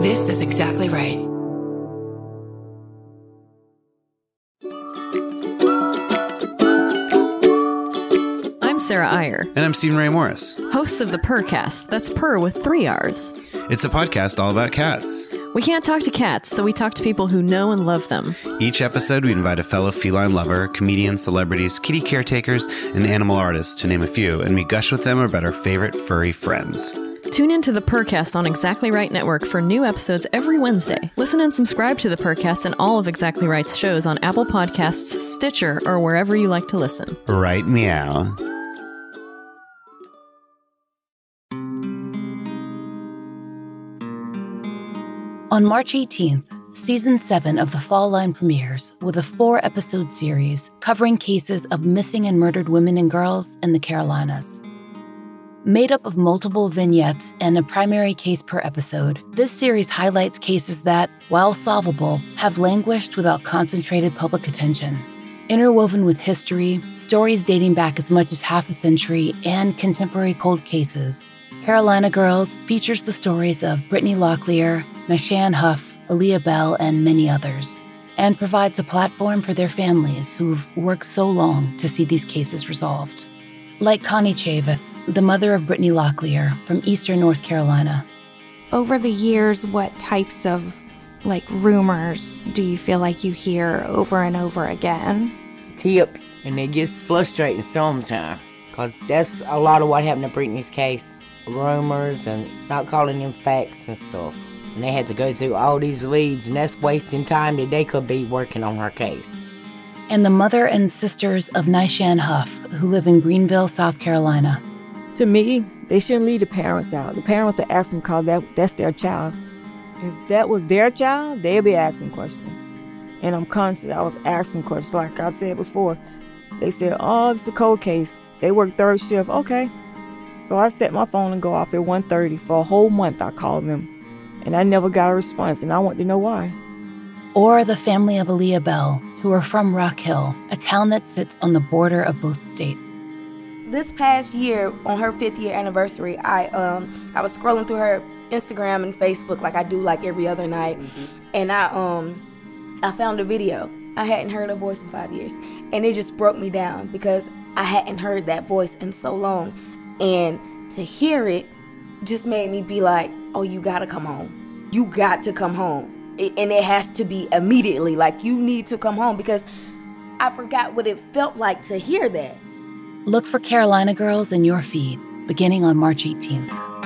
This is exactly right. I'm Sarah Iyer, And I'm Stephen Ray Morris. hosts of the Purrcast. That's Purr with three R's. It's a podcast all about cats. We can't talk to cats, so we talk to people who know and love them. Each episode, we invite a fellow feline lover, comedians, celebrities, kitty caretakers, and animal artists, to name a few, and we gush with them about our favorite furry friends. Tune in to the Purrcast on Exactly Right Network for new episodes every Wednesday. Listen and subscribe to the Purrcast and all of Exactly Right's shows on Apple Podcasts, Stitcher, or wherever you like to listen. Right meow. On March 18th, season 7 of the Fall Line premieres with a four episode series covering cases of missing and murdered women and girls in the Carolinas. Made up of multiple vignettes and a primary case per episode, this series highlights cases that, while solvable, have languished without concentrated public attention. Interwoven with history, stories dating back as much as half a century, and contemporary cold cases, Carolina Girls features the stories of Brittany Locklear, Nashan Huff, Aaliyah Bell, and many others, and provides a platform for their families who've worked so long to see these cases resolved. Like Connie Chavis, the mother of Brittany Locklear from eastern North Carolina, over the years, what types of like rumors do you feel like you hear over and over again? tips, and it gets frustrating sometimes. Cause that's a lot of what happened to Brittany's case. Rumors and not calling them facts and stuff. And they had to go through all these leads, and that's wasting time that they could be working on her case. And the mother and sisters of Nishan Huff, who live in Greenville, South Carolina. To me, they shouldn't leave the parents out. The parents are asking because that, that's their child. If that was their child, they'd be asking questions. And I'm conscious I was asking questions. Like I said before, they said, oh, it's a cold case. They work third shift. Okay. So I set my phone and go off at 1.30. For a whole month, I called them. And I never got a response, and I want to know why. Or the family of Aaliyah Bell, who are from Rock Hill, a town that sits on the border of both states. this past year on her fifth year anniversary i um i was scrolling through her instagram and facebook like i do like every other night. And i um i found a video. I hadn't heard her voice in five years. And it just broke me down because i hadn't heard that voice in so long. And to hear it just made me be like oh you gotta come home. You got to come home. I- and it has to be immediately like you need to come home because i forgot what it felt like to hear that Look for Carolina Girls in your feed beginning on March 18th.